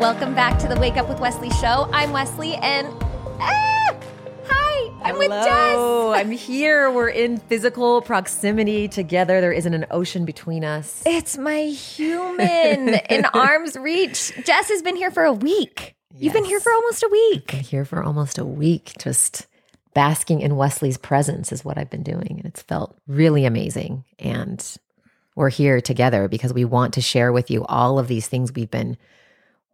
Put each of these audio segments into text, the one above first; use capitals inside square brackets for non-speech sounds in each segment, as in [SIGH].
Welcome back to the Wake Up with Wesley show. I'm Wesley and ah, hi, I'm with Jess. Hello, I'm here. We're in physical proximity together. There isn't an ocean between us. It's my human [LAUGHS] in arm's reach. Jess has been here for a week. You've been here for almost a week. Been here for almost a week, just basking in Wesley's presence is what I've been doing. And it's felt really amazing. And we're here together because we want to share with you all of these things we've been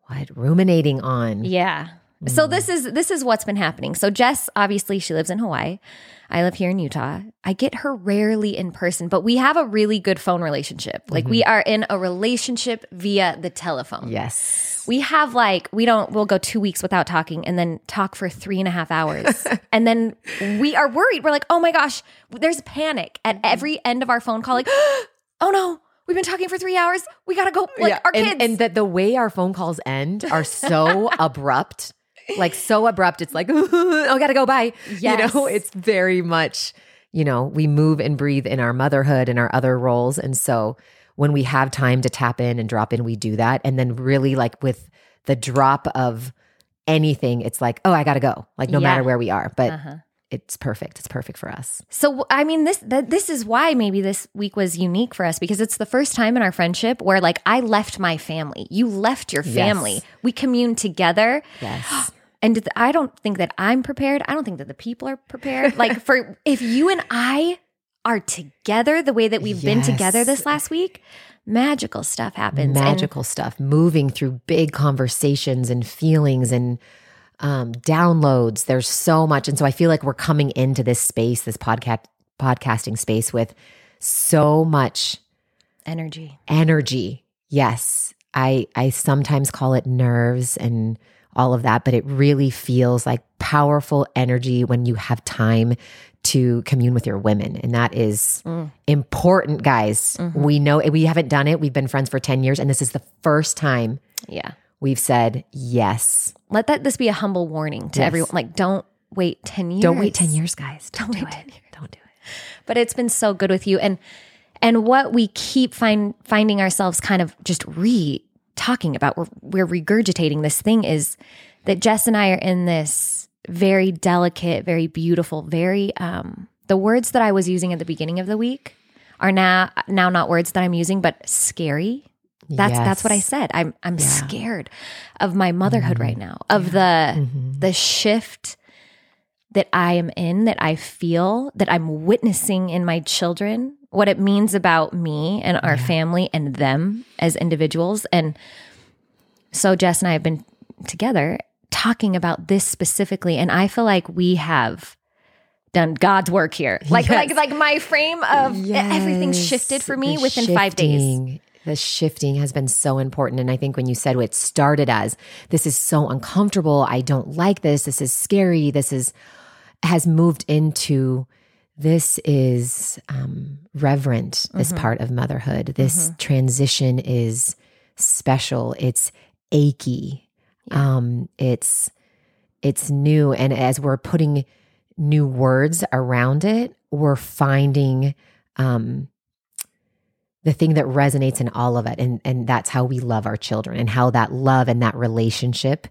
what ruminating on. Yeah. So mm. this is this is what's been happening. So Jess obviously she lives in Hawaii. I live here in Utah. I get her rarely in person, but we have a really good phone relationship. Like we mm-hmm. are in a relationship via the telephone. Yes. We have like we don't we'll go two weeks without talking and then talk for three and a half hours. [LAUGHS] and then we are worried. We're like, oh my gosh, there's panic at mm-hmm. every end of our phone call, like, [GASPS] oh no, we've been talking for three hours. We gotta go like our kids. and, and that the way our phone calls end are so [LAUGHS] abrupt, like so abrupt. It's like, [LAUGHS] oh, gotta go. Bye. Yes. You know, it's very much, you know, we move and breathe in our motherhood and our other roles. And so when we have time to tap in and drop in, we do that. And then really like with the drop of anything, it's like, oh, I gotta go. Like no Yeah. matter where we are. But Uh-huh. It's perfect. It's perfect for us. So I mean this th- this is why maybe this week was unique for us because it's the first time in our friendship where like I left my family. You left your family. Yes. We communed together. Yes. [GASPS] And th- I don't think that I'm prepared. I don't think that the people are prepared. [LAUGHS] like for if you and I are together the way that we've been together this last week, magical stuff happens. And- magical stuff moving through big conversations and feelings and um, downloads there's so much and so i feel like we're coming into this space this podcast podcasting space with so much energy. energy yes i i sometimes call it nerves and all of that but it really feels like powerful energy when you have time to commune with your women and that is Mm. important guys Mm-hmm. we know we haven't done it we've been friends for 10 years and this is the first time Yeah. We've said yes Let that this be a humble warning to Yes. everyone. Like don't wait 10 years. don't wait 10 years guys don't, Don't do wait it 10 years. don't do it but it's been so good with you and and what we keep find finding ourselves kind of just re talking about we're, we're regurgitating this thing is that Jess and I are in this very delicate very beautiful very um the words that I was using at the beginning of the week are now now not words that I'm using but scary that's that's what I said I'm I'm scared of my motherhood right mm-hmm. now of the mm-hmm. the shift that I am in, that I feel, that I'm witnessing in my children, what it means about me and our family and them as individuals. And so Jess and I have been together talking about this specifically. And I feel like we have done God's work here. Like, Yes. like, like my frame of Yes, shifted for me the within five days. The shifting has been so important. And I think when you said it started as this is so uncomfortable, I don't like this, this is scary, this is has moved into this is um, reverent, this Mm-hmm. part of motherhood. This transition is special. It's achy. Um, it's it's new. And as we're putting new words around it, we're finding um, the thing that resonates in all of it. And, and that's how we love our children and how that love and that relationship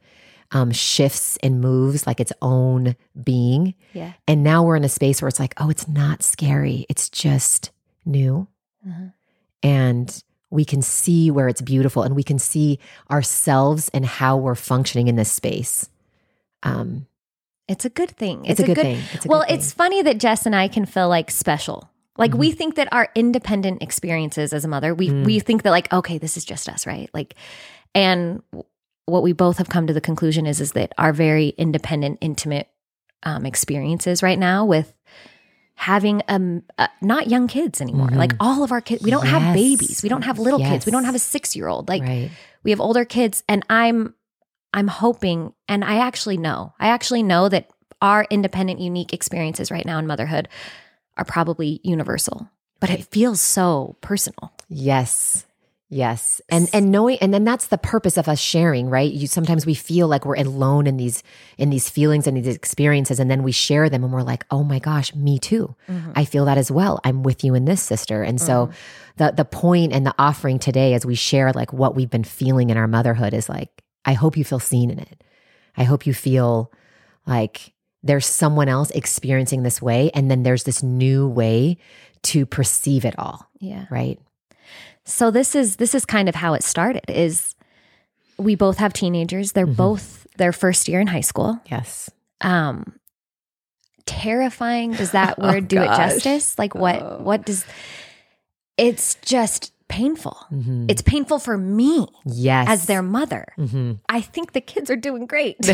um, shifts and moves like its own being. Yeah. And now we're in a space where it's like, oh, it's not scary. It's just new. Mhm. And we can see where it's beautiful and we can see ourselves and how we're functioning in this space. Um, It's a good thing. It's a good thing. It's a well, good thing. it's funny that Jess and I can feel like special. Like we Mm-hmm. think that our independent experiences as a mother, we Mm. we think that like okay, this is just us, right? Like, and what we both have come to the conclusion is is that our very independent, intimate um, experiences right now with having um uh, not young kids anymore. Like all of our kids, we don't have Mm-hmm. Babies, we don't have little kids, we don't have a six year old. Like right. we have older kids and i'm i'm hoping and i actually know i actually know that our independent unique experiences right now in motherhood are probably universal but it feels so personal Yes. Yes. And and knowing and then that's the purpose of us sharing, right? You sometimes we feel like we're alone in these in these feelings and these experiences and then we share them and we're like, "Oh my gosh, me too. Mm-hmm. I feel that as well. I'm with you in this, sister." And so mm. the the point and the offering today as we share like what we've been feeling in our motherhood is like I hope you feel seen in it. I hope you feel like there's someone else experiencing this way and then there's this new way to perceive it all. Yeah. Right? So this is this is kind of how it started is we both have teenagers. They're Mhm. both their first year in high school. Yes. Um terrifying does that [LAUGHS] Oh, word do it justice? Like what Oh. what does it's just painful. Mhm. It's painful for me yes. as their mother. Mhm. I think the kids are doing great. [LAUGHS]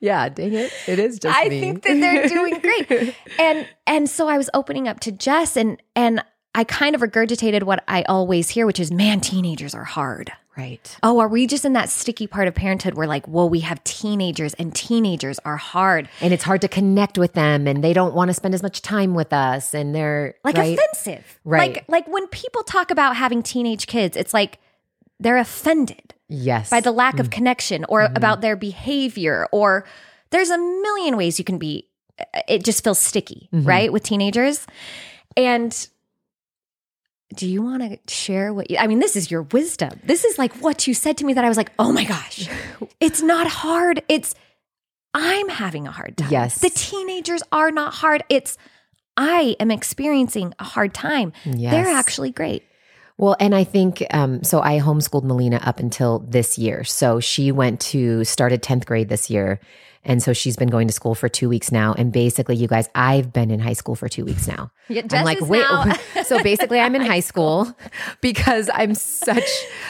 Yeah, dang it. It is just I me. think that they're doing great. [LAUGHS] and and so I was opening up to Jess and and I kind of regurgitated what I always hear, which is, man, teenagers are hard. right. Oh, are we just in that sticky part of parenthood where like, whoa, we have teenagers and teenagers are hard, And it's hard to connect with them and they don't want to spend as much time with us and they're like right? offensive. Right. Like like when people talk about having teenage kids, it's like they're offended Yes. by the lack Mm. of connection or Mm-hmm. about their behavior or there's a million ways you can be it just feels sticky, Mhm. right? With teenagers. And do you want to share what you I mean this is your wisdom. This is like what you said to me that I was like, "Oh my gosh. [LAUGHS] It's not hard. It's I'm having a hard time. Yes. The teenagers are not hard. It's I am experiencing a hard time. Yes. They're actually great. Well, and I think um, so. I homeschooled Melina up until this year. So she went to started tenth grade this year, and so she's been going to school for two weeks now. And basically, you guys, I've been in high school for two weeks now. Yeah, I'm like, wait. [LAUGHS] so basically, I'm in high school [LAUGHS] because I'm such,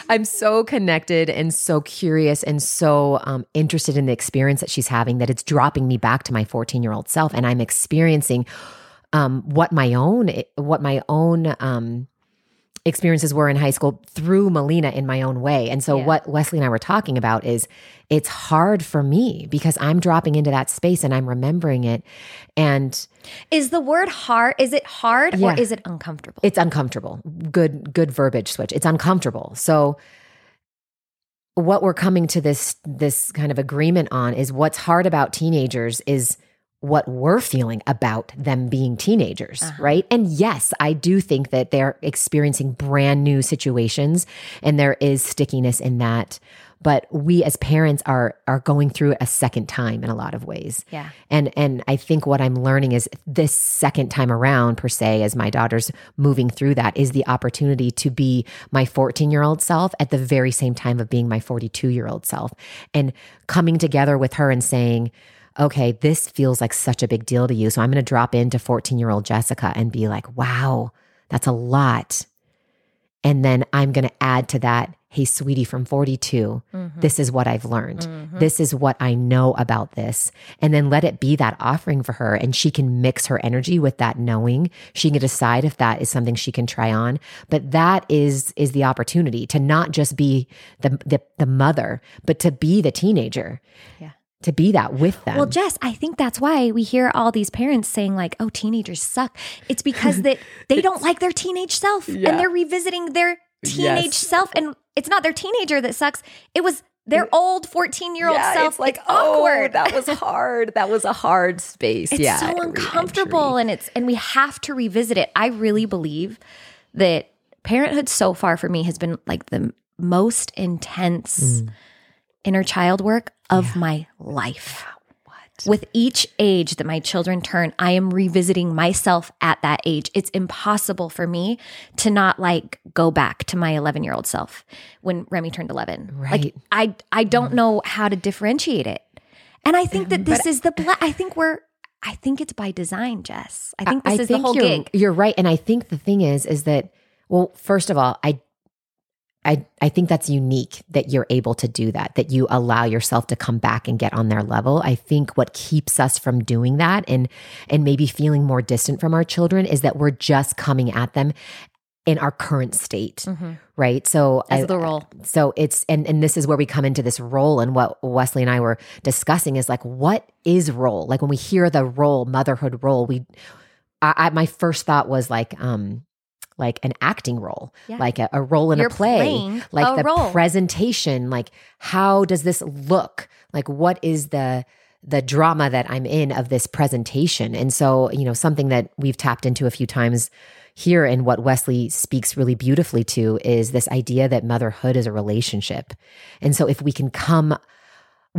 I'm so connected and so curious and so um, interested in the experience that she's having that it's dropping me back to my 14 year old self, and I'm experiencing um, what my own, what my own. Um, experiences were in high school through Melina in my own way. And so Yeah. what Wesley and I were talking about is it's hard for me because I'm dropping into that space and I'm remembering it and Is the word hard? Is it hard Yeah. or is it uncomfortable? it's uncomfortable. Good good verbiage switch. It's uncomfortable. So what we're coming to this this kind of agreement on is what's hard about teenagers is what we're feeling about them being teenagers, Uh-huh. right? And yes, I do think that they're experiencing brand new situations and there is stickiness in that. But we as parents are are going through it a second time in a lot of ways. yeah. And and I think what I'm learning is this second time around per se as my daughter's moving through that is the opportunity to be my 14-year-old self at the very same time of being my 42-year-old self and coming together with her and saying okay, this feels like such a big deal to you. So I'm going to drop into 14-year-old Jessica and be like, "Wow, that's a lot." And then I'm going to add to that, "Hey, sweetie from 42, Mm-hmm. this is what I've learned. This is what I know about this. And then let it be that offering for her. And she can mix her energy with that knowing. She can decide if that is something she can try on. But that is is the opportunity to not just be the the, the mother, but to be the teenager. Yeah. To be that with them. Well, Jess, I think that's why we hear all these parents saying like, "Oh, teenagers suck." It's because that [LAUGHS] they don't like their teenage self Yeah. and they're revisiting their teenage Yes. self and it's not their teenager that sucks. It was their old 14-year-old Yeah, self. it's like awkward. oh, that was hard. That was a hard space. It's yeah, so re-entry. uncomfortable and it's and we have to revisit it. I really believe that parenthood so far for me has been like the most intense Mm. inner child work of my life. With each age that my children turn, I am revisiting myself at that age. It's impossible for me to not like go back to my 11 year old self when Remy turned 11. Right. Like I, I don't mm-hmm. know how to differentiate it. And I think that mm, this is the, bla- I think we're, I think it's by design, Jess. I think this is the whole you're, gig. You're right, and I think the thing is, is that well, first of all, I, I, I think that's unique that you're able to do that. That you allow yourself to come back and get on their level. I think what keeps us from doing that and and maybe feeling more distant from our children is that we're just coming at them in our current state, right? So As I- the role. so it's and and this is where we come into this role and what Wesley and I were discussing is like what is role? Like when we hear the role, motherhood role, we I, I my first thought was like um like an acting role, Yeah. like a, a role in You're a play, like a the role. presentation, like how does this look? Like what is the the drama that I'm in of this presentation? And so, you know, something that we've tapped into a few times here and what Wesley speaks really beautifully to is this idea that motherhood is a relationship. And so if we can come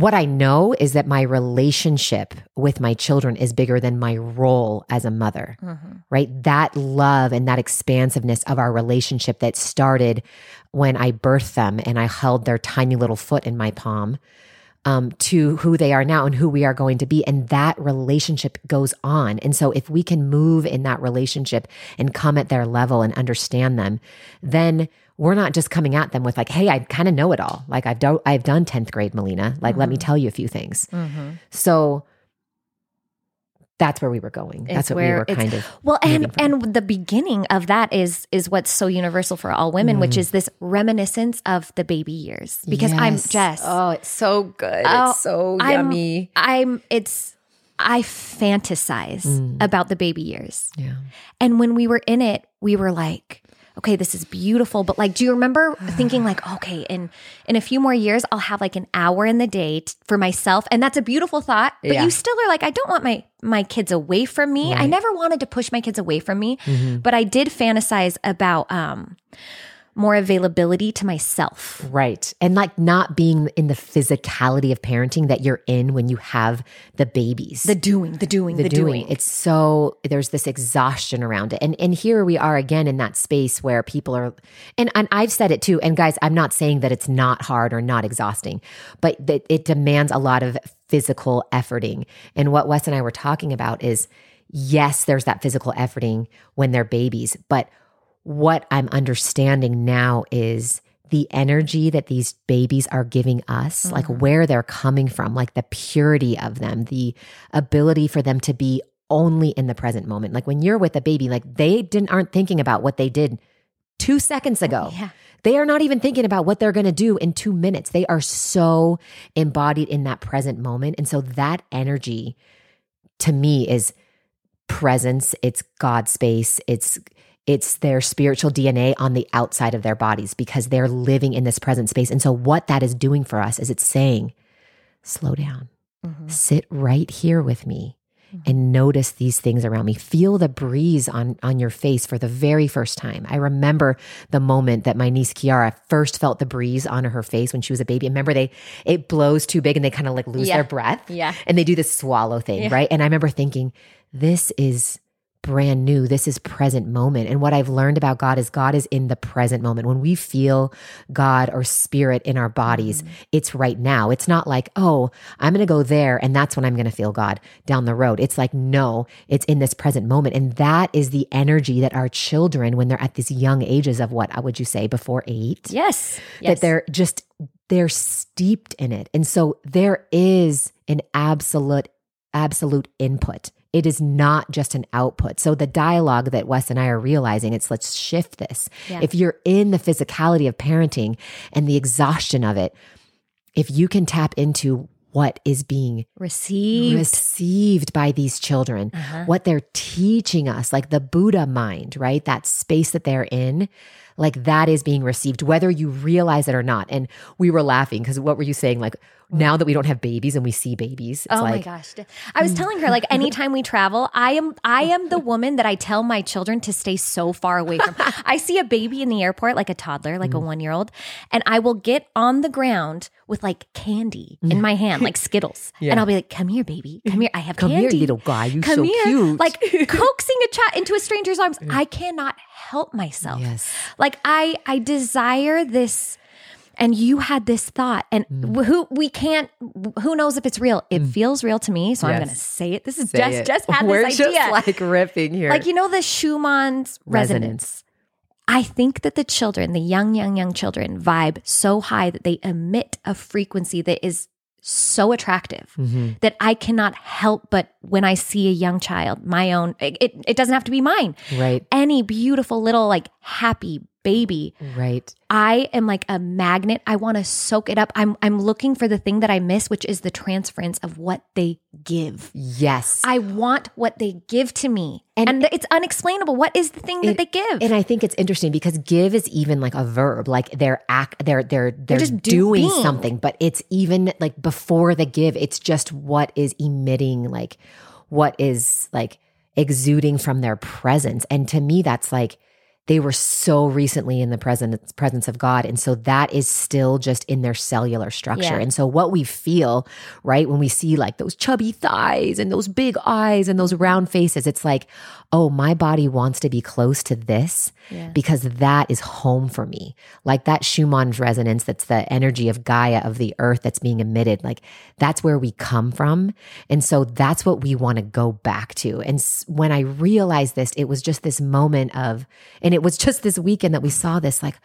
what I know is that my relationship with my children is bigger than my role as a mother, mm-hmm. right? That love and that expansiveness of our relationship that started when I birthed them and I held their tiny little foot in my palm um, to who they are now and who we are going to be. And that relationship goes on. And so if we can move in that relationship and come at their level and understand them, then we're not just coming at them with like, "Hey, I kind of know it all. Like I've done I've done 10th grade Melina. Like mm-hmm. let me mm-hmm. tell you a few things." Mm-hmm. So that's where we were going. It's that's what we were kind of well, and and the beginning of that is is what's so universal for all women, mm. which is this reminiscence of the baby years. Because yes. I'm Jess. Oh, it's so good. Oh, it's so yummy. I'm, I'm it's I fantasize mm. about the baby years. Yeah. And when we were in it, we were like, okay, this is beautiful. But like, do you remember thinking like, [SIGHS] okay, in in a few more years, I'll have like an hour in the day t- for myself, and that's a beautiful thought. But yeah. you still are like, I don't want my my kids away from me. Right. I never wanted to push my kids away from me, mm-hmm. but I did fantasize about um more availability to myself. Right. And like not being in the physicality of parenting that you're in when you have the babies. The doing, the doing, the, the doing. doing. It's so there's this exhaustion around it. And and here we are again in that space where people are and, and I've said it too. And guys, I'm not saying that it's not hard or not exhausting, but that it demands a lot of physical efforting. And what Wes and I were talking about is yes, there's that physical efforting when they're babies, but what I'm understanding now is the energy that these babies are giving us, mm-hmm. like where they're coming from, like the purity of them, the ability for them to be only in the present moment. Like when you're with a baby, like they didn't aren't thinking about what they did 2 seconds ago. Yeah. They are not even thinking about what they're going to do in 2 minutes. They are so embodied in that present moment. And so that energy to me is presence, it's God space, it's it's their spiritual DNA on the outside of their bodies because they're living in this present space. And so, what that is doing for us is it's saying, slow down, mm-hmm. sit right here with me. Mm-hmm. And notice these things around me. Feel the breeze on, on your face for the very first time. I remember the moment that my niece Kiara first felt the breeze on her face when she was a baby. remember they it blows too big and they kind of like lose yeah. their breath. Yeah. And they do this swallow thing, yeah. right? And I remember thinking, this is brand new. This is present moment. And what I've learned about God is God is in the present moment. When we feel God or spirit in our bodies, mm-hmm. it's right now. It's not like, oh, I'm going to go there and that's when I'm going to feel God down the road. It's like, no, it's in this present moment. And that is the energy that our children, when they're at these young ages of what would you say, before eight? Yes. yes. That they're just, they're steeped in it. And so there is an absolute, absolute input it is not just an output. So the dialogue that Wes and I are realizing, it's let's shift this. Yeah. If you're in the physicality of parenting and the exhaustion of it, if you can tap into what is being received received by these children uh-huh. what they're teaching us like the buddha mind right that space that they're in like that is being received whether you realize it or not and we were laughing because what were you saying like now that we don't have babies and we see babies. oh like, my gosh. I was telling her like [LAUGHS] anytime we travel, I am I am the woman that I tell my children to stay so far away from. [LAUGHS] I see a baby in the airport like a toddler, like mm. a 1-year-old, and I will get on the ground with like candy in mm. my hand, like [LAUGHS] Skittles. Yeah. And I'll be like, "Come here, baby. Come here. I have Come candy. here, little guy. You so here. cute." Like coaxing a child into a stranger's arms. I cannot help myself. Yes. Like I I desire this and you had this thought and mm. who we can't who knows if it's real it mm. feels real to me so yes. i'm gonna say it this is just just had [LAUGHS] We're this idea just like riffing here like you know the schumann's resonance. resonance I think that the children, the young, young, young children, vibe so high that they emit a frequency that is so attractive mm-hmm. that I cannot help but when I see a young child, my own, it, it, it doesn't have to be mine. Right. Any beautiful little, like happy baby. Right. I am like a magnet. I want to soak it up. I'm I'm looking for the thing that I miss, which is the transference of what they give. Yes. I want what they give to me. And, and it's unexplainable. What is the thing that they give? And I think it's interesting because give is even like a verb. Like they're act they're they're they're, they're just doing being. something, but it's even like before the give, it's just what is emitting like what is like exuding from their presence. And to me, that's like, they were so recently in the presence presence of God and so that is still just in their cellular structure. Yeah. And so what we feel, right, when we see like those chubby thighs and those big eyes and those round faces, it's like, "Oh, my body wants to be close to this yeah. because that is home for me." Like that Schumann's resonance that's the energy of Gaia of the earth that's being emitted, like that's where we come from. And so that's what we want to go back to. And when I realized this, it was just this moment of and it it was just this weekend that we saw this like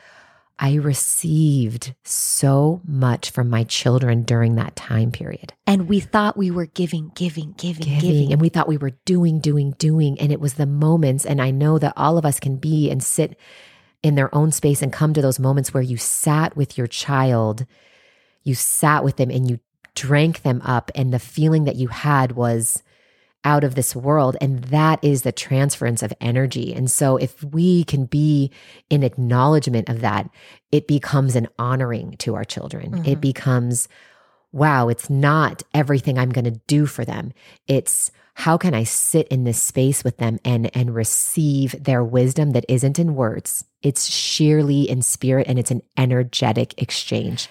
I received so much from my children during that time period. And we thought we were giving, giving, giving, giving, giving. And we thought we were doing, doing, doing. And it was the moments. And I know that all of us can be and sit in their own space and come to those moments where you sat with your child, you sat with them and you drank them up. And the feeling that you had was, out of this world. And that is the transference of energy. And so if we can be in acknowledgement of that, it becomes an honoring to our children. Mm-hmm. It becomes, wow, it's not everything I'm going to do for them. It's, how can I sit in this space with them and and receive their wisdom that isn't in words? It's sheerly in spirit and it's an energetic exchange.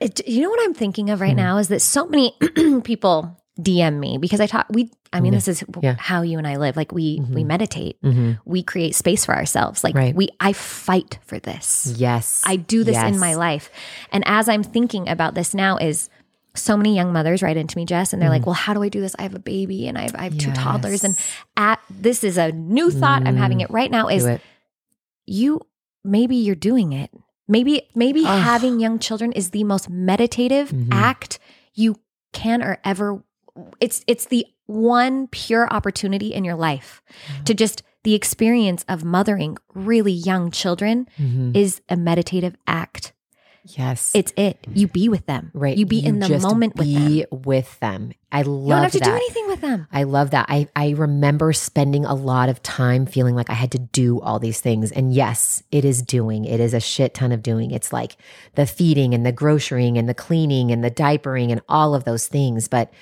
It, you know what I'm thinking of right mm-hmm. now is that so many [CLEARS THROAT] people DM me because I talk we I mean this is yeah. how you and I live like we mm-hmm. we meditate mm-hmm. we create space for ourselves like right. we I fight for this yes I do this yes. in my life and as I'm thinking about this now is so many young mothers write into me Jess and they're mm. like well how do I do this I have a baby and I have, I have yes. two toddlers and at this is a new thought mm. I'm having it right now is you maybe you're doing it maybe maybe having young children is the most meditative mm-hmm. act you can or ever it's it's the one pure opportunity in your life mm-hmm. to just the experience of mothering really young children mm-hmm. is a meditative act. Yes. It's it. You be with them. Right. You be you in the moment with them. Be with them. I love You don't have to that. do anything with them. I love that. I, I remember spending a lot of time feeling like I had to do all these things. And yes, it is doing. It is a shit ton of doing. It's like the feeding and the grocerying and the cleaning and the diapering and all of those things. But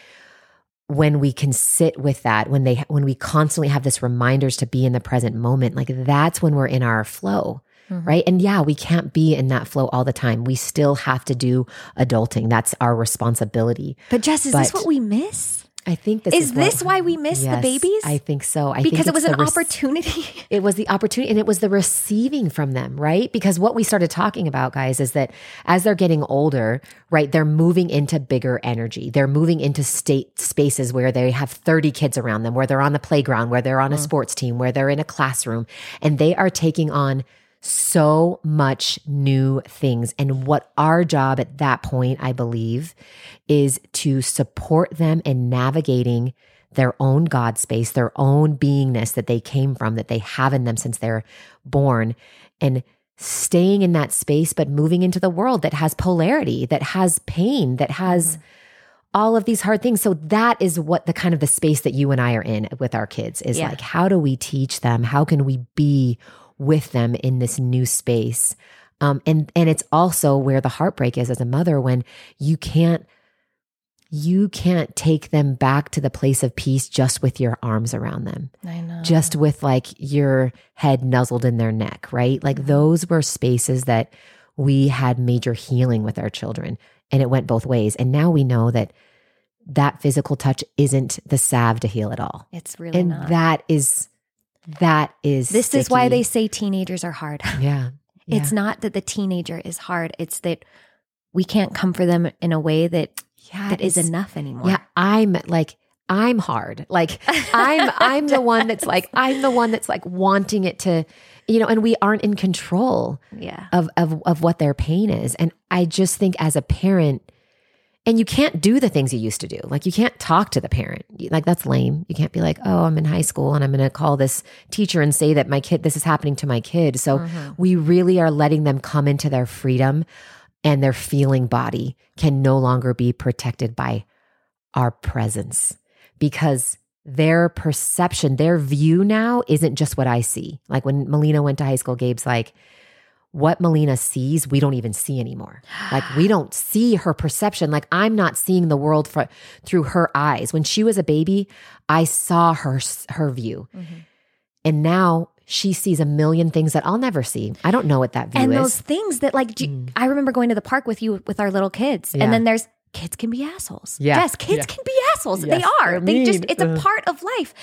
when we can sit with that when they when we constantly have this reminders to be in the present moment like that's when we're in our flow mm-hmm. right? And yeah we can't be in that flow all the time. We still have to do adulting. That's our responsibility. But jess is but, this what we miss I think this is, is this why we miss yes, the babies. I think so. I because it was an opportunity. [LAUGHS] It was the opportunity, and it was the receiving from them, right? Because what we started talking about, guys, is that as they're getting older, right, they're moving into bigger energy. They're moving into state spaces where they have thirty kids around them, where they're on the playground, where they're on a mm. sports team, where they're in a classroom, and they are taking on so much new things. And what our job at that point, I believe, is to support them in navigating their own God space, their own beingness that they came from, that they have in them since they're born, and staying in that space, but moving into the world that has polarity, that has pain, that has. Mm-hmm all of these hard things. So that is what the kind of the space that you and I are in with our kids is yeah. like, how do we teach them? How can we be with them in this new space. Um, and and it's also where the heartbreak is as a mother when you can't you can't take them back to the place of peace just with your arms around them. I know. Just with like your head nuzzled in their neck, right? Like those were spaces that we had major healing with our children and it went both ways. And now we know that that physical touch isn't the salve to heal at all. It's really and not. that is that is This sticky. is why they say teenagers are hard. [LAUGHS] Yeah. yeah. It's not that the teenager is hard. It's that we can't come for them in a way that yeah, that is enough anymore. Yeah, I'm like I'm hard. Like I'm [LAUGHS] I'm the one that's like I'm the one that's like wanting it to you know and we aren't in control yeah. of of of what their pain is. And I just think as a parent and you can't do the things you used to do. Like you can't talk to the parent. Like that's lame. You can't be like, "Oh, I'm in high school and I'm going to call this teacher and say that my kid this is happening to my kid." So mm-hmm. we really are letting them come into their freedom and their feeling body can no longer be protected by our presence because their perception, their view now isn't just what I see. Like when Melina went to high school, Gabe's like, what Melina sees, we don't even see anymore. Like we don't see her perception. Like I'm not seeing the world for, through her eyes. When she was a baby, I saw her her view, mm-hmm. and now she sees a million things that I'll never see. I don't know what that view and is. And those things that like mm. I remember going to the park with you with our little kids, yeah. and then there's kids can be assholes. Yeah. Yes, kids yeah. can be assholes. Yes, they are. They just it's a part of life.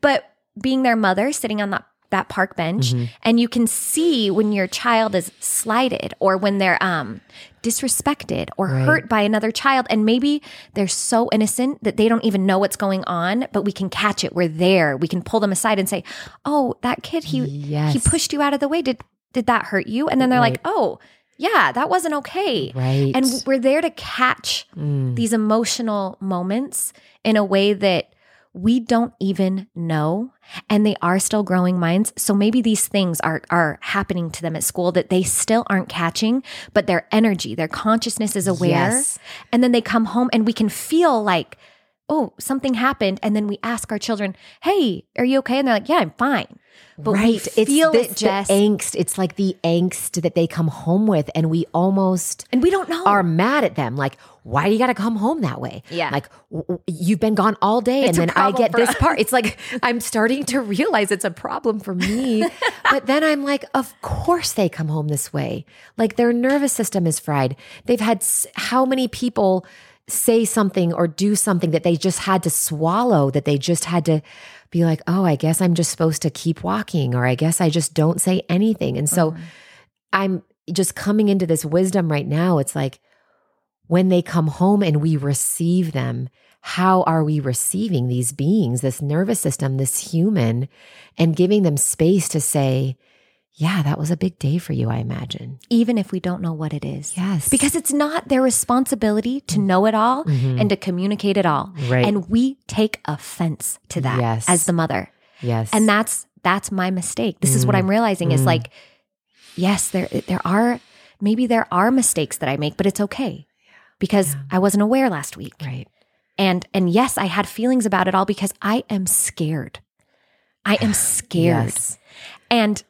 But being their mother, sitting on that that park bench mm-hmm. and you can see when your child is slighted or when they're um, disrespected or right. hurt by another child and maybe they're so innocent that they don't even know what's going on but we can catch it we're there we can pull them aside and say oh that kid he yes. he pushed you out of the way did did that hurt you and then they're right. like oh yeah that wasn't okay right and we're there to catch mm. these emotional moments in a way that we don't even know and they are still growing minds so maybe these things are are happening to them at school that they still aren't catching but their energy their consciousness is aware yes. and then they come home and we can feel like oh something happened and then we ask our children hey are you okay and they're like yeah i'm fine but right. we feel it's it just angst. It's like the angst that they come home with, and we almost and we don't know are mad at them. Like, why do you got to come home that way? Yeah, like w- you've been gone all day, it's and then I get this us. part. It's like [LAUGHS] I'm starting to realize it's a problem for me. [LAUGHS] but then I'm like, of course they come home this way. Like their nervous system is fried. They've had s- how many people say something or do something that they just had to swallow, that they just had to be like, oh, I guess I'm just supposed to keep walking, or I guess I just don't say anything. And so mm-hmm. I'm just coming into this wisdom right now. It's like when they come home and we receive them, how are we receiving these beings, this nervous system, this human, and giving them space to say, yeah, that was a big day for you, I imagine. Even if we don't know what it is. Yes. Because it's not their responsibility to know it all mm-hmm. and to communicate it all. Right. And we take offense to that yes. as the mother. Yes. And that's that's my mistake. This mm. is what I'm mm. realizing mm. is like yes, there there are maybe there are mistakes that I make, but it's okay. Because yeah. I wasn't aware last week. Right. And and yes, I had feelings about it all because I am scared. I am [SIGHS] scared. yes. And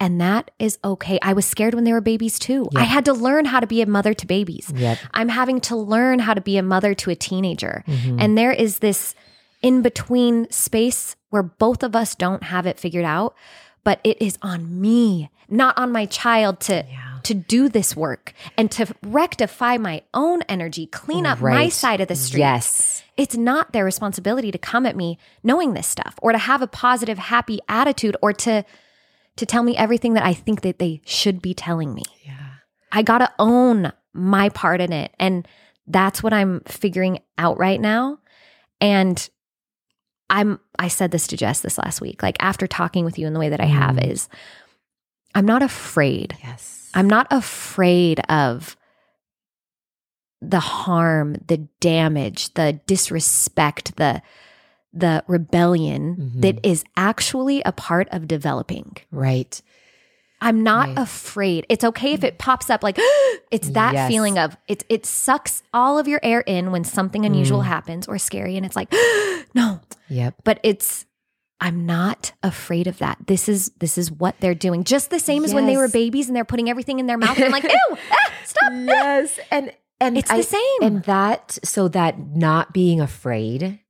and that is okay. I was scared when they were babies too. Yep. I had to learn how to be a mother to babies. Yep. I'm having to learn how to be a mother to a teenager. Mm-hmm. And there is this in between space where both of us don't have it figured out, but it is on me, not on my child to yeah. to do this work and to rectify my own energy, clean up right. my side of the street. Yes. It's not their responsibility to come at me knowing this stuff or to have a positive, happy attitude or to to tell me everything that I think that they should be telling me. Yeah. I got to own my part in it. And that's what I'm figuring out right now. And I'm I said this to Jess this last week. Like after talking with you in the way that I have mm. is I'm not afraid. Yes. I'm not afraid of the harm, the damage, the disrespect, the the rebellion mm-hmm. that is actually a part of developing. Right. I'm not right. afraid. It's okay if it pops up like [GASPS] it's that yes. feeling of it it sucks all of your air in when something unusual mm. happens or scary and it's like [GASPS] no. Yep. But it's I'm not afraid of that. This is this is what they're doing. Just the same yes. as when they were babies and they're putting everything in their mouth and I'm like, [LAUGHS] ew, ah, stop. Yes. And and it's I, the same. And that so that not being afraid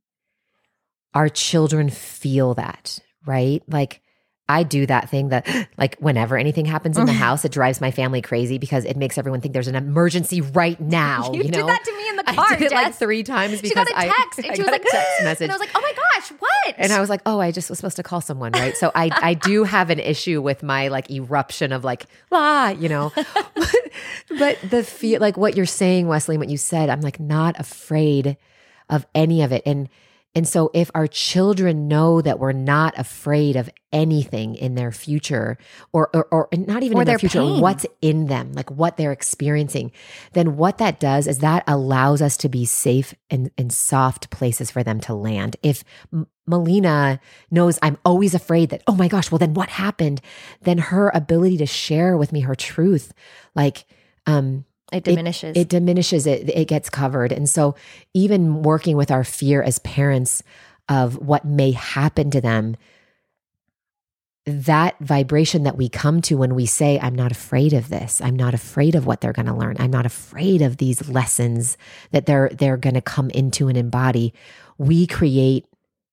our children feel that, right? Like I do that thing that, [GASPS] like, whenever anything happens in the house, it drives my family crazy because it makes everyone think there's an emergency right [LAUGHS] now. You, you know? did that to me in the car. [LAUGHS] I did it like three times because she got a text. [LAUGHS] I, and she was like, text message. [GASPS] And I was like, oh my gosh, what? And I was like, oh, I just was supposed to call someone, right? So I, I do have an issue with my like eruption of like, ah, you know. but, but the feel, like what you're saying, Wesley, what you said, I'm like not afraid of any of it. And and so, if our children know that we're not afraid of anything in their future, or or, or not even or in their, future, pain. what's in them, like what they're experiencing, then what that does is that allows us to be safe and, and soft places for them to land. If M- Melina knows I'm always afraid that, oh my gosh, well, then what happened? Then her ability to share with me her truth, like, um, it diminishes. It, it, diminishes. It it gets covered. And so even working with our fear as parents of what may happen to them, that vibration that we come to when we say, I'm not afraid of this. I'm not afraid of what they're going to learn. I'm not afraid of these lessons that they're, they're going to come into and embody. We create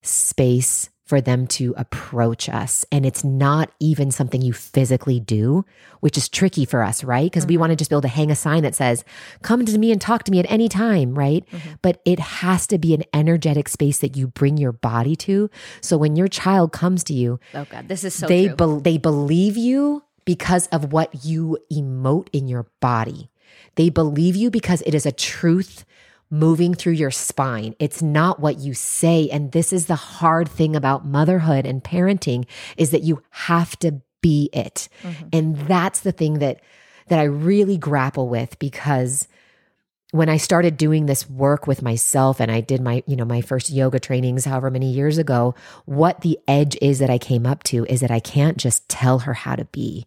space for them to approach us. And it's not even something you physically do, which is tricky for us, right? Because mm-hmm. we want to just be able to hang a sign that says, come to me and talk to me at any time, right? Mm-hmm. But it has to be an energetic space that you bring your body to. So when your child comes to you, oh God, this is so they, be- they believe you because of what you emote in your body. They believe you because it is a truth moving through your spine. It's not what you say. And this is the hard thing about motherhood and parenting is that you have to be it. Mm-hmm. And that's the thing that that I really grapple with because when I started doing this work with myself and I did my, you know, my first yoga trainings however many years ago, what the edge is that I came up to is that I can't just tell her how to be.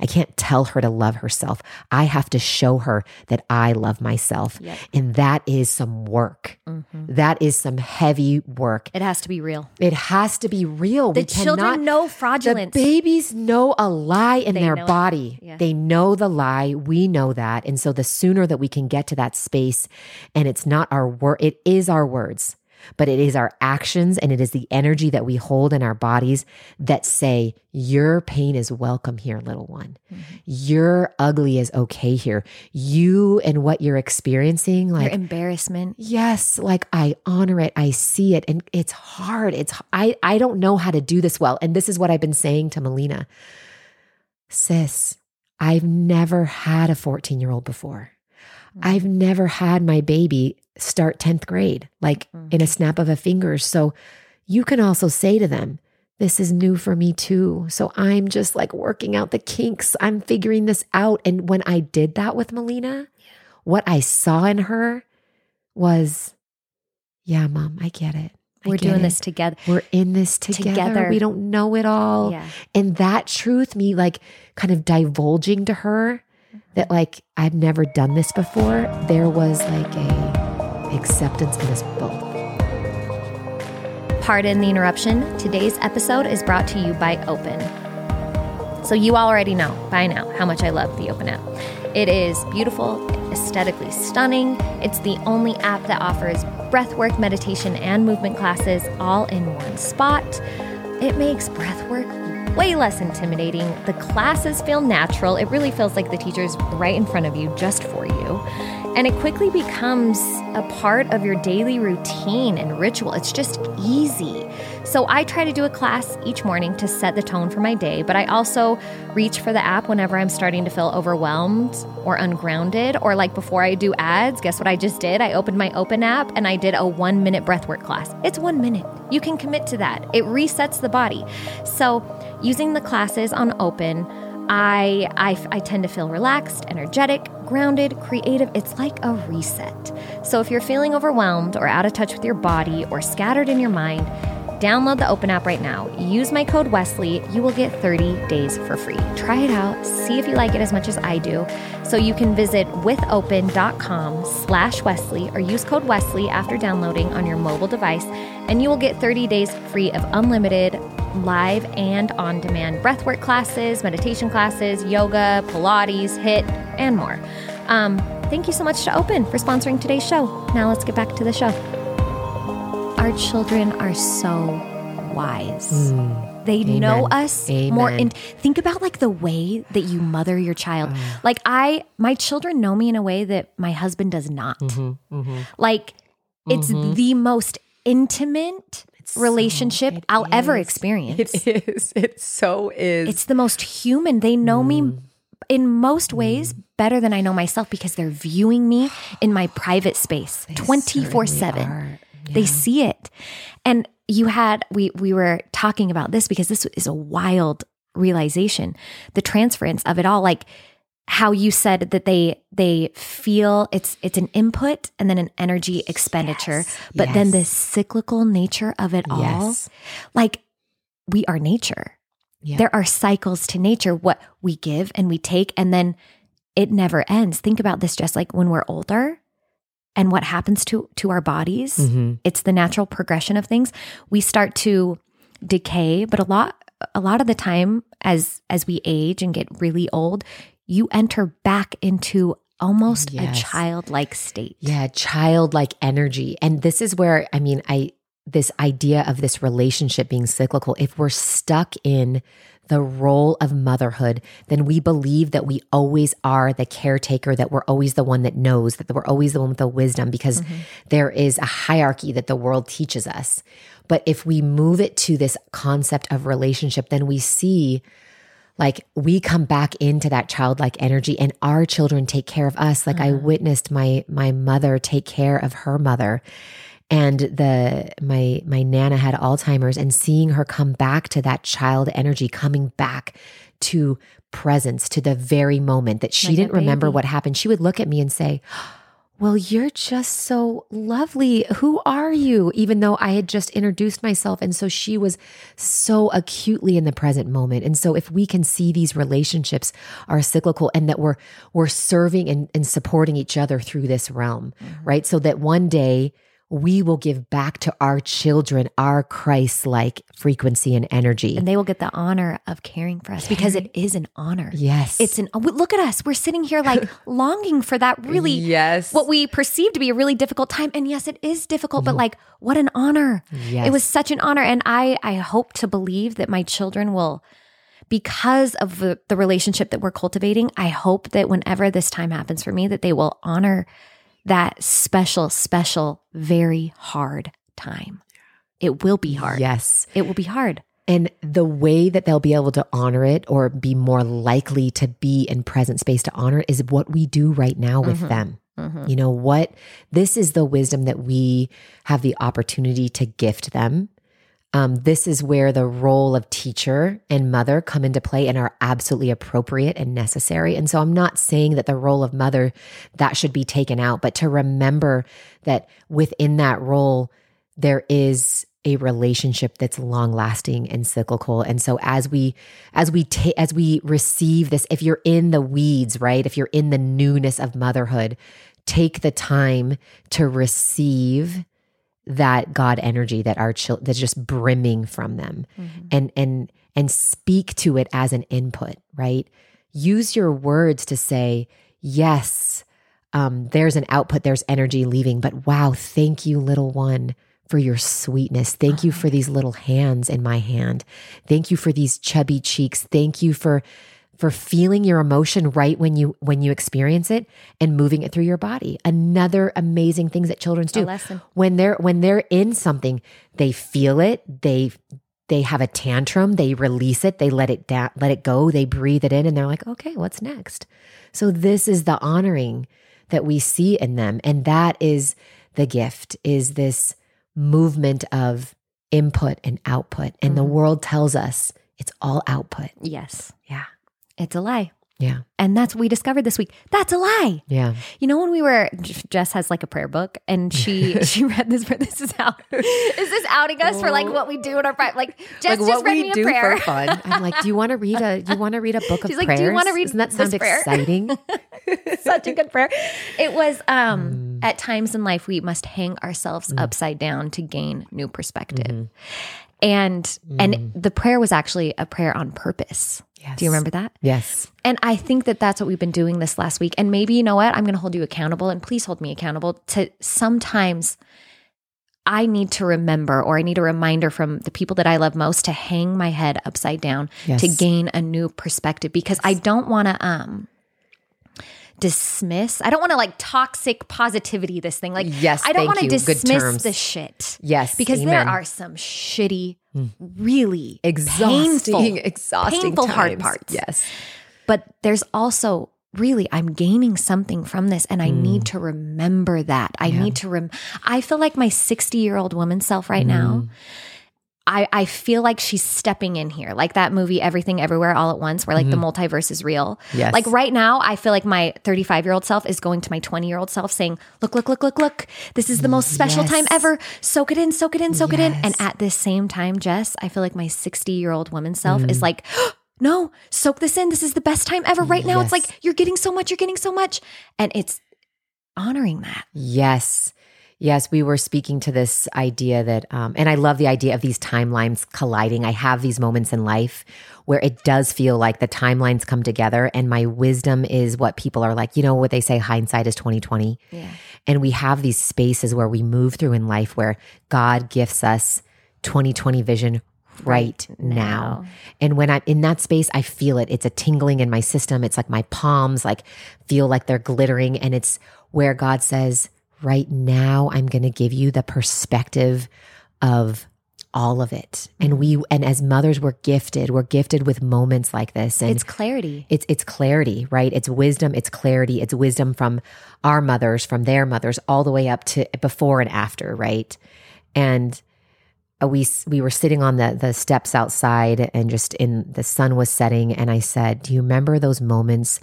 I can't tell her to love herself. I have to show her that I love myself. Yep. And that is some work. Mm-hmm. That is some heavy work. It has to be real. It has to be real. The we children cannot, know fraudulence. The babies know a lie in they their body. Yeah. They know the lie. We know that. And so the sooner that we can get to that space and it's not our word, it is our words but it is our actions and it is the energy that we hold in our bodies that say, Your pain is welcome here, little one. Mm-hmm. Your ugly is okay here. You and what you're experiencing, like Your embarrassment. Yes, like I honor it. I see it. And it's hard. It's I I don't know how to do this well. And this is what I've been saying to Melina. Sis, I've never had a 14 year old before. Mm-hmm. I've never had my baby start 10th grade, like mm-hmm. in a snap of a finger. So you can also say to them, this is new for me too. So I'm just like working out the kinks. I'm figuring this out. And when I did that with Melina, what I saw in her was, yeah, mom, I get it. I We're doing it. this together. We're in this together. together. We don't know it all. Yeah. And that truth, me like kind of divulging to her that like I've never done this before, there was like a acceptance in us both. Pardon the interruption. Today's episode is brought to you by Open. So, you already know by now how much I love the Open app. It is beautiful, aesthetically stunning. It's the only app that offers breathwork, meditation, and movement classes all in one spot. It makes breathwork way less intimidating. The classes feel natural. It really feels like the teacher's right in front of you just for you. And it quickly becomes a part of your daily routine and ritual. It's just easy. So I try to do a class each morning to set the tone for my day, but I also reach for the app whenever I'm starting to feel overwhelmed or ungrounded, or like before I do ads. Guess what I just did? I opened my Open app and I did a one minute breathwork class. It's one minute. You can commit to that, it resets the body. So using the classes on Open, I, I, I tend to feel relaxed, energetic, grounded, creative. It's like a reset. So if you're feeling overwhelmed or out of touch with your body or scattered in your mind, download the Open app right now. Use my code Wesley. You will get 30 days for free. Try it out. See if you like it as much as I do. So you can visit withopen.com slash Wesley or use code Wesley after downloading on your mobile device, and you will get 30 days free of unlimited live and on demand breathwork classes, meditation classes, yoga, Pilates, HIIT, and more. Um, thank you so much to Open for sponsoring today's show. Now let's get back to the show. Our children are so wise. Mm. They Amen. know us Amen. more. And think about like the way that you mother your child. Mm. Like I, my children know me in a way that my husband does not. Mm-hmm, mm-hmm. Like it's mm-hmm. the most intimate it's relationship so, I'll is. ever experience. It is. It so is. It's the most human. They know mm. me in most ways mm. better than I know myself because they're viewing me in my private space 24 7. They see it. And you had we we were talking about this because this is a wild realization. The transference of it all like how you said that they they feel it's it's an input and then an energy expenditure yes, but yes. then the cyclical nature of it all yes. like we are nature yeah. there are cycles to nature what we give and we take and then it never ends think about this just like when we're older and what happens to to our bodies mm-hmm. it's the natural progression of things we start to decay but a lot a lot of the time as as we age and get really old, you enter back into almost Yes. a childlike state. Yeah, childlike energy. And this is where, I mean, I, this idea of this relationship being cyclical, if we're stuck in the role of motherhood, then we believe that we always are the caretaker, that we're always the one that knows, that we're always the one with the wisdom, because mm-hmm. there is a hierarchy that the world teaches us. But if we move it to this concept of relationship, then we see like we come back into that childlike energy and our children take care of us. Like i mm-hmm. witnessed my my mother take care of her mother. And the my my nana had alzheimer's and seeing her come back to that child energy coming back to presence to the very moment that she Like didn't remember what happened. She would look at me and say well, you're just so lovely. Who are you? Even though I had just introduced myself. And so she was so acutely in the present moment. And so if we can see these relationships are cyclical and that we're we're serving and, and supporting each other through this realm, mm-hmm. right? So that one day we will give back to our children our Christ-like frequency and energy. And they will get the honor of caring for us because it is an honor. yes. It's an look at us. We're sitting here like [LAUGHS] longing for that really yes. what we perceive to be a really difficult time. And yes, it is difficult, but mm-hmm. like what an honor. Yes. It was such an honor. And I I hope to believe that my children will because of the, the relationship that we're cultivating, I hope that whenever this time happens for me, that they will honor that special, special, very hard time. It will be hard. Yes. It will be hard. And the way that they'll be able to honor it or be more likely to be in present space to honor it is what we do right now with mm-hmm. them. Mm-hmm. You know what? This is the wisdom that we have the opportunity to gift them. Um, this is where the role of teacher and mother come into play and are absolutely appropriate and necessary. And so I'm not saying that the role of mother that should be taken out, but to remember that within that role, there is a relationship that's long lasting and cyclical and so as we as we ta- as we receive this if you're in the weeds right if you're in the newness of motherhood take the time to receive that god energy that our children that's just brimming from them. And and and speak to it as an input right? Use your words to say yes um, there's an output there's energy leaving but wow thank you little one for your sweetness. Thank you for these little hands in my hand. Thank you for these chubby cheeks. Thank you for for feeling your emotion right when you when you experience it and moving it through your body. Another amazing things that children do. When they're when they're in something they feel it they they have a tantrum they release it they let it down let it go they breathe it in and they're like okay what's next? So this is the honoring that we see in them. And that is the gift is this movement of input and output. And the mm-hmm. world tells us it's all output. Yes. yeah It's a lie. yeah And that's what we discovered this week. That's a lie. yeah You know, when we were, Jess has like a prayer book, and [LAUGHS] she she read this. prayer. This is out. Is this outing us for like what we do in our? Like Jess just read me a prayer. fun i'm like do you want to read a do you want to read a book of She's like, prayers "Do you wanna read doesn't that sound prayer?" exciting [LAUGHS] Such a good prayer. It was um Mm. at times in life we must hang ourselves upside down to gain new perspective. Mm-hmm. And and the prayer was actually a prayer on purpose. Yes. Do you remember that? yes And I think that that's what we've been doing this last week. And maybe, you know what? I'm going to hold you accountable and please hold me accountable to sometimes I need to remember or I need a reminder from the people that I love most to hang my head upside down Yes. to gain a new perspective because I don't want to um dismiss. I don't want to like toxic positivity this thing. Like Yes, I don't want to dismiss the shit. Yes, Because there amen. Hmm. are some shitty really exhausting painful, exhausting painful hard parts. yes But there's also really I'm gaining something from this and I need Mm. to remember that. I need to rem I feel like my 60-year-old woman self right now. I, I feel like she's stepping in here, like that movie Everything Everywhere All at Once, where like the multiverse is real. Mm-hmm. Yes. Like right now, I feel like my 35 year old self is going to my 20 year old self saying, Look, look, look, look, look. This is the most special Yes. time ever. Soak it in, soak it in, soak it in. And at this same time, Jess, I feel like my 60 year old woman self Mm. is like, [GASPS] No, soak this in. This is the best time ever. Right now, it's like you're getting so much, you're getting so much. And it's honoring that. Yes. Yes, we were speaking to this idea that, um, and I love the idea of these timelines colliding. I have these moments in life where it does feel like the timelines come together, and my wisdom is what people are like. You know what they say, hindsight is twenty twenty. Yeah. And we have these spaces where we move through in life where God gifts us twenty twenty vision right, now. now. And when I'm in that space, I feel it. It's a tingling in my system. It's like my palms like feel like they're glittering, and it's where God says right now I'm going to give you the perspective of all of it. And we and as mothers we're gifted. We're gifted with moments like this and It's clarity. it's it's clarity, right? It's wisdom, it's clarity, it's wisdom from our mothers, from their mothers all the way up to before and after, right? And uh, we we were sitting on the the steps outside and just in the sun was setting and I said, "Do you remember those moments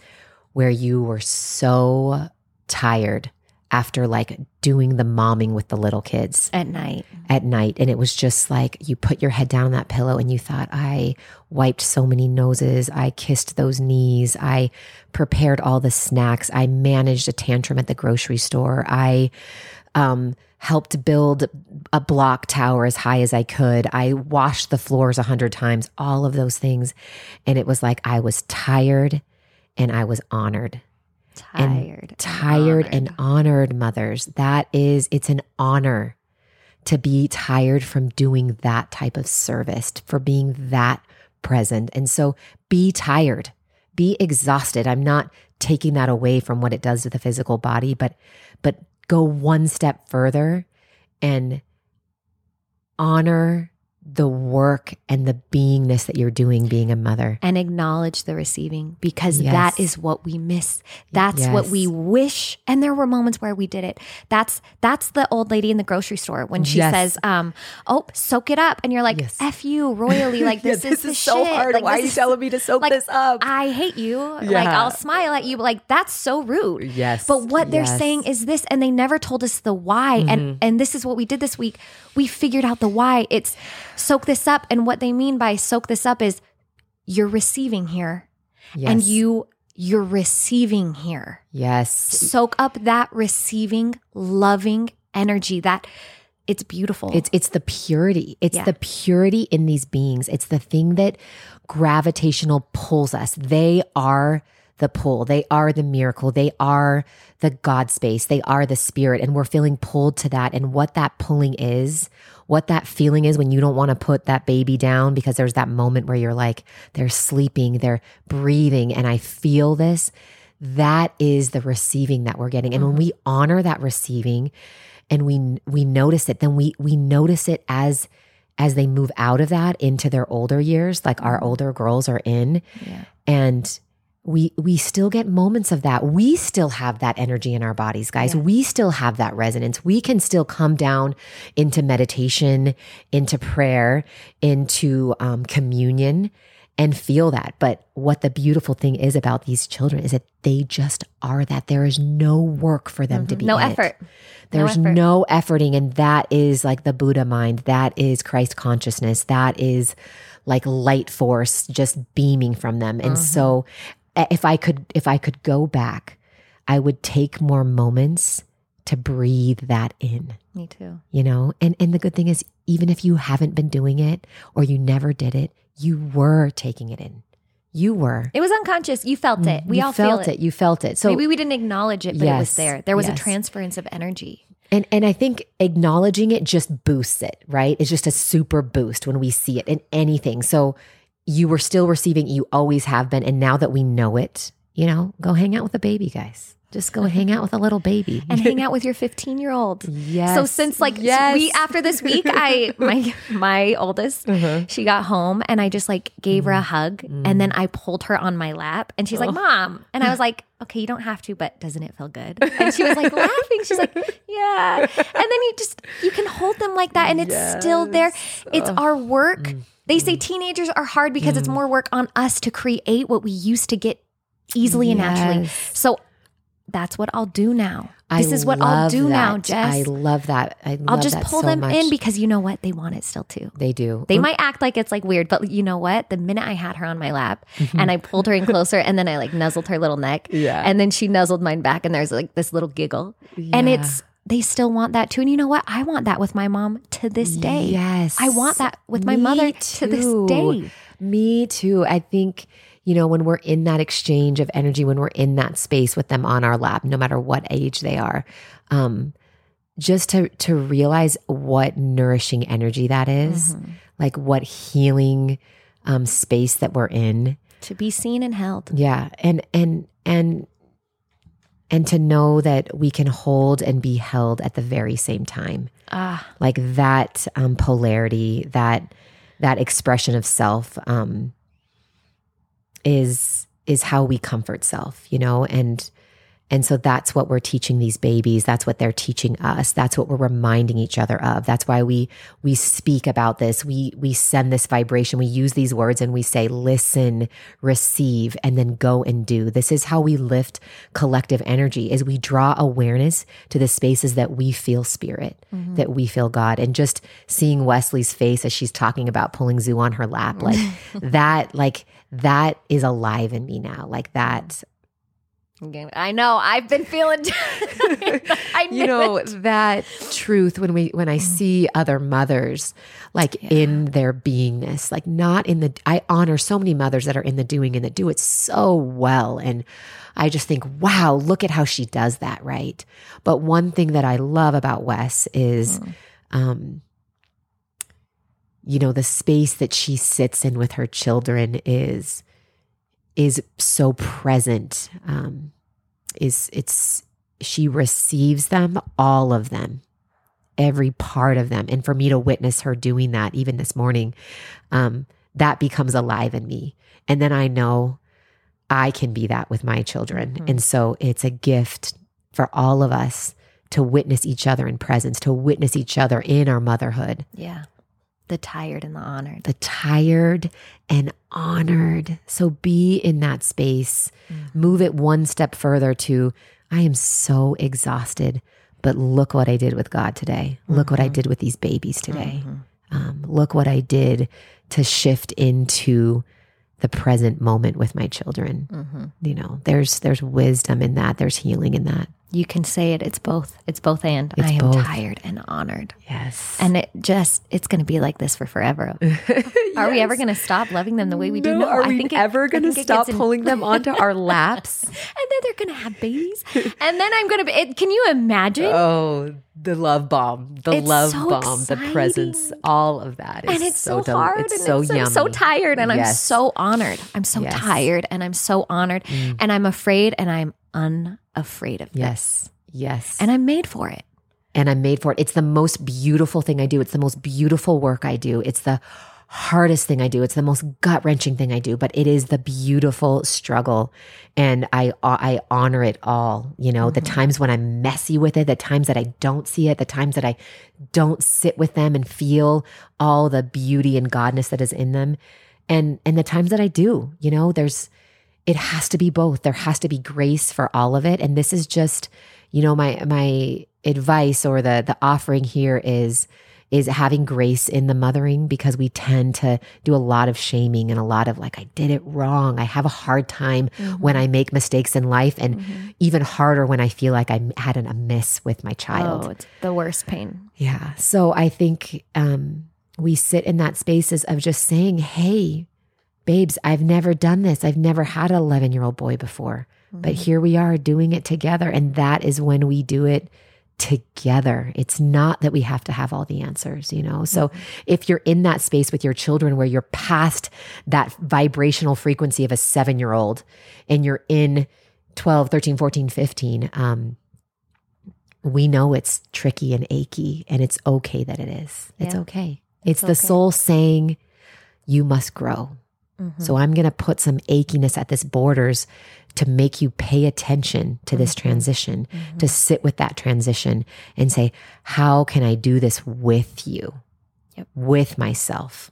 where you were so tired after like doing the momming with the little kids At night. at night and it was just like you put your head down on that pillow and you thought I wiped so many noses, I kissed those knees, I prepared all the snacks, I managed a tantrum at the grocery store, I um helped build a block tower as high as I could. I washed the floors a hundred times, all of those things. And it was like I was tired and I was honored Tired. and tired honored. and honored mothers. That is, it's an honor to be tired from doing that type of service, for being that present. And so be tired, be exhausted. I'm not taking that away from what it does to the physical body, but but go one step further and honor the work and the beingness that you're doing being a mother. and acknowledge the receiving because Yes. that is what we miss. That's what we wish. And there were moments where we did it. That's that's the old lady in the grocery store when she Yes. says, um, "Oh, soak it up," and you're like, Yes. "F you, royally." Like [LAUGHS] this, is, so shit. Hard. Like, this is- telling me to soak like, this up? I hate you. Like I'll smile at you, but like that's so rude. Yes, But what they're. Mm-hmm. saying is this, and they never told us the why. And and this is what we did this week. We figured out the why. It's soak this up. And what they mean by soak this up is you're receiving here. And you you're receiving here. Yes. Soak up that receiving, loving energy. That it's beautiful. It's it's the purity. It's Yeah. the purity in these beings. It's the thing that gravitational pulls us. They are the pull. They are the miracle. They are the God space. They are the spirit. And we're feeling pulled to that. And what that pulling is, what that feeling is when you don't want to put that baby down because there's that moment where you're like, they're sleeping, they're breathing, and I feel this. That is the receiving that we're getting. And when we mm-hmm. honor that receiving and we we notice it, then we we notice it as as they move out of that into their older years, like our mm-hmm. older girls are in. Yeah. And we we still get moments of that. We still have that energy in our bodies, guys. Yeah. We still have that resonance. We can still come down into meditation, into prayer, into um, communion, and feel that. But what the beautiful thing is about these children is that they just are that. There is no work for them to be. no in it. effort. There's effort. no efforting, and that is like the Buddha mind. That is Christ consciousness. That is like light force just beaming from them. And so, uh, if I could, if I could go back, I would take more moments to breathe that in. Me too. You know, and and the good thing is, even if you haven't been doing it or you never did it, you were taking it in. You were. It was unconscious. You felt mm, it. We you all felt feel it. You felt it. So Maybe we didn't acknowledge it, but it was there. There was a transference of energy. And and I think acknowledging it just boosts it, right? It's just a super boost when we see it in anything. So you were still receiving, you always have been, and now that we know it, you know, go hang out with a baby, guys. Just go hang out with a little baby. and hang [LAUGHS] out with your 15 year old. Yes. So since like Yes. we after this week, I [LAUGHS] my my oldest, Uh-huh. she got home and I just like gave her a hug and then I pulled her on my lap and she's like, Oh. "Mom," and I was like, "Okay, you don't have to, but doesn't it feel good?" And she was like laughing. She's like, "Yeah," and then you just you can hold them like that and it's still there. It's our work. Mm. They say mm. teenagers are hard because it's mm. more work on us to create what we used to get easily and naturally. So that's what I'll do now. I This is what I'll do now. Jess. I love that. I I'll just that pull so them much. in because you know what? They want it still too. they do. They mm. might act like it's like weird, but you know what? The minute I had her on my lap mm-hmm. and I pulled her in closer and then I like nuzzled her little neck. [LAUGHS] Yeah. And then she nuzzled mine back and there's like this little giggle. And it's they still want that too. And you know what? I want that with my mom to this day. Yes. I want that with my Me mother to this day. Me too. I think, you know, when we're in that exchange of energy, when we're in that space with them on our lap, no matter what age they are, um, just to to realize what nourishing energy that is, like what healing um, space that we're in. To be seen and held. Yeah, and and and and to know that we can hold and be held at the very same time. Ah, like that um, polarity that that expression of self um, is is how we comfort self you know? And and so that's what we're teaching these babies. That's what they're teaching us. That's what we're reminding each other of. That's why we we speak about this. We we send this vibration. We use these words and we say listen receive and then go and do. This is how we lift collective energy is we draw awareness to the spaces that we feel spirit mm-hmm. that we feel god. And just seeing wesley's face as she's talking about pulling zoo on her lap like [LAUGHS] that like that is alive in me now. Like that I know. I've been feeling. [LAUGHS] I you know it. that truth when we when i see other mothers like in their beingness like not in the i honor so many mothers that are in the doing and that do it so well and i just think wow look at how she does that right but one thing that i love about wes is um you know the space that she sits in with her children is is so present um is it's she receives them all of them every part of them and for me to witness her doing that even this morning um that becomes alive in me and then i know i can be that with my children Mhm. and so it's a gift for all of us to witness each other in presence to witness each other in our motherhood Yeah. The tired and the honored. the tired and honored. So be in that space. Move it one step further to I am so exhausted, but look what I did with God today. Look what I did with these babies today. Um, look what I did to shift into the present moment with my children. Mm-hmm. You know, there's there's wisdom in that. There's healing in that. You can say it. It's both. It's both and. It's I am both. tired and honored. Yes. And it just, it's going to be like this for forever. [LAUGHS] Are we ever going to stop loving them the way we do? No, are I we think ever going to stop gets in- pulling them [LAUGHS] onto our laps? [LAUGHS] and then they're going to have babies. and then I'm going to be, it, can you imagine? Oh, the love bomb, the It's love so bomb, the presence, all of that. Is and it's so, del- hard It's and so it's, yummy. I'm so tired and I'm so honored. I'm so Yes. Mm. tired and I'm so honored and I'm afraid and I'm unafraid of this. Yes, yes. And I'm made for it. and I'm made for it. It's the most beautiful thing I do. It's the most beautiful work I do. It's the hardest thing I do. It's the most gut wrenching thing I do, but it is the beautiful struggle. And I, I honor it all. You know, the mm-hmm. times when I'm messy with it, the times that I don't see it, the times that I don't sit with them and feel all the beauty and godness that is in them. And, and the times that I do, you know, there's, it has to be both. There has to be grace for all of it. And this is just, you know, my my advice or the the offering here is is having grace in the mothering because we tend to do a lot of shaming and a lot of like I did it wrong. I have a hard time when I make mistakes in life and even harder when I feel like I had an amiss with my child. Oh, it's the worst pain. Yeah. So I think um, we sit in that spaces of just saying, hey, babes, I've never done this. I've never had an 11 year old boy before, but here we are doing it together. And that is when we do it together. It's not that we have to have all the answers, you know? So if you're in that space with your children where you're past that vibrational frequency of a seven year old and you're in 12, 13, 14, 15, um, we know it's tricky and achy, and it's okay that it is. It's Yeah. okay. It's, the okay. soul saying, you must grow. So I'm going to put some achiness at this borders to make you pay attention to this mm-hmm. transition, mm-hmm. to sit with that transition and say, how can I do this with you, Yep. with myself?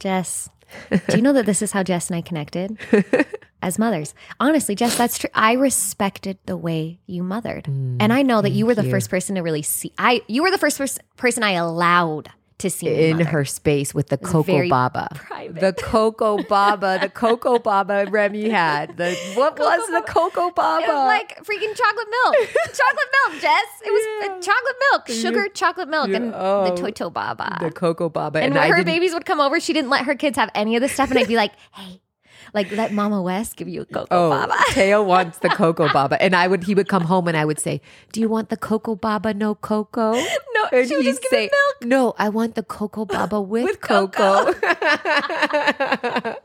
Jess, do you know that this is how Jess and I connected [LAUGHS] as mothers? Honestly, Jess, that's true. I respected the way you mothered. Mm, and I know that you were the you. first person to really see I you were the first pers- person I allowed to see in her space with the Coco Baba. private. The Coco Baba, the Coco Baba Remy had. The what was the Coco Baba? It was like freaking chocolate milk. chocolate milk, Jess. It was uh, chocolate milk, sugar chocolate milk, and oh, the Toto Baba. the Coco Baba. and And, when I her babies would come over, she didn't let her kids have any of this stuff. And I'd be like, hey, like let Mama Wes give you a Coco Oh, Baba. [LAUGHS] Teo wants the Coco Baba, and I would. He would come home, and I would say, "Do you want the Coco Baba? No Coco." No, and she would just give me milk. "No, I want the Coco Baba [LAUGHS] with, With cocoa." [LAUGHS]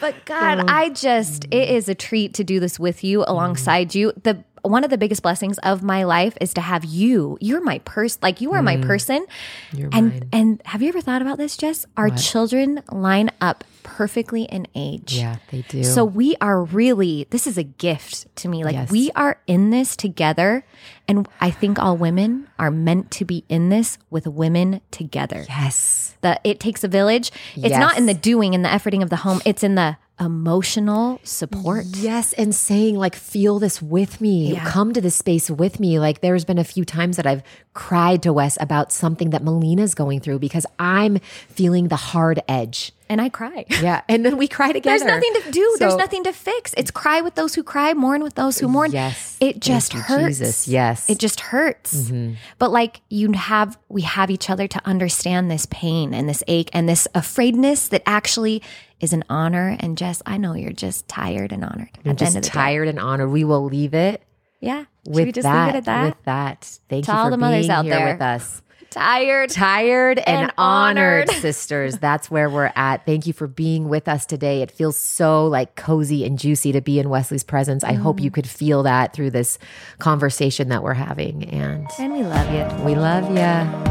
But God, oh. I just it is a treat to do this with you alongside you. The one of the biggest blessings of my life is to have you. You're my person. Like you are my mm. person. You're and mine. and have you ever thought about this, Jess? Our children line up perfectly in age. yeah, they do. So we are really this is a gift to me. Like Yes. we are in this together and I think all women are meant to be in this with women together. yes, The it takes a village. It's not in the doing and the efforting of the home. It's in the emotional support. Yes, and saying like, feel this with me. Yeah. Come to this space with me. Like, there's been a few times that I've cried to Wes about something that Melina's going through because I'm feeling the hard edge. And I cry. [LAUGHS] Yeah, and then we cry together. There's nothing to do. There's nothing to fix. It's cry with those who cry, mourn with those who mourn. Yes. It just hurts. Jesus. Yes. Mm-hmm. It just hurts. But like you have we have each other to understand this pain and this ache and this afraidness that actually is an honor. And Jess, I know you're just tired and honored I'm just the day. tired and honored. We will leave it Yeah. With we just that. leave it at that? With that. Thank To you all for the mothers being out here there. with us. tired. Tired and, And honored, honored. [LAUGHS] sisters. That's where we're at. Thank you for being with us today. It feels so like cozy and juicy to be in Wesley's presence. I hope Mm. you could feel that through this conversation that we're having. And And we love you. we love you.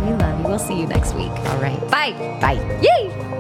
We love you. We'll see you next week. All right. Bye. Bye. Yay.